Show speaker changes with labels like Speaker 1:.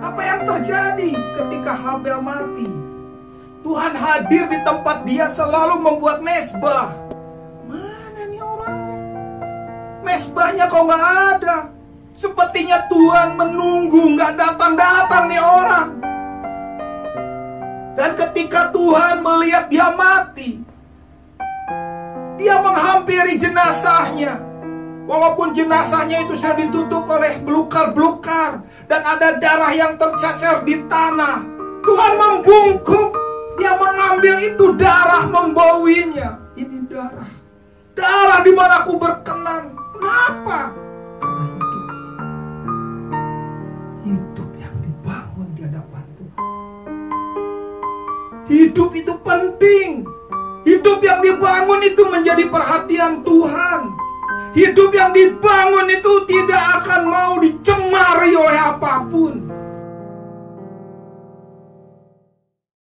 Speaker 1: Apa yang terjadi ketika Habel mati? Tuhan hadir di tempat dia selalu membuat mesbah. Mana nih orangnya? Mesbahnya kok nggak ada. Sepertinya Tuhan menunggu nggak datang-datang nih orang. Dan ketika Tuhan melihat dia mati, dia menghampiri jenazahnya. Walaupun jenazahnya itu sudah ditutup oleh belukar-belukar dan ada darah yang tercecer di tanah. Tuhan membungkuk, dia mengambil itu darah membawinya. Ini darah. Darah di mana aku berkenan. Kenapa? Hidup yang dibangun di hadapan Tuhan. Hidup itu penting. Hidup yang dibangun itu menjadi perhatian Tuhan. Hidup yang dibangun itu tidak akan mau apa pun.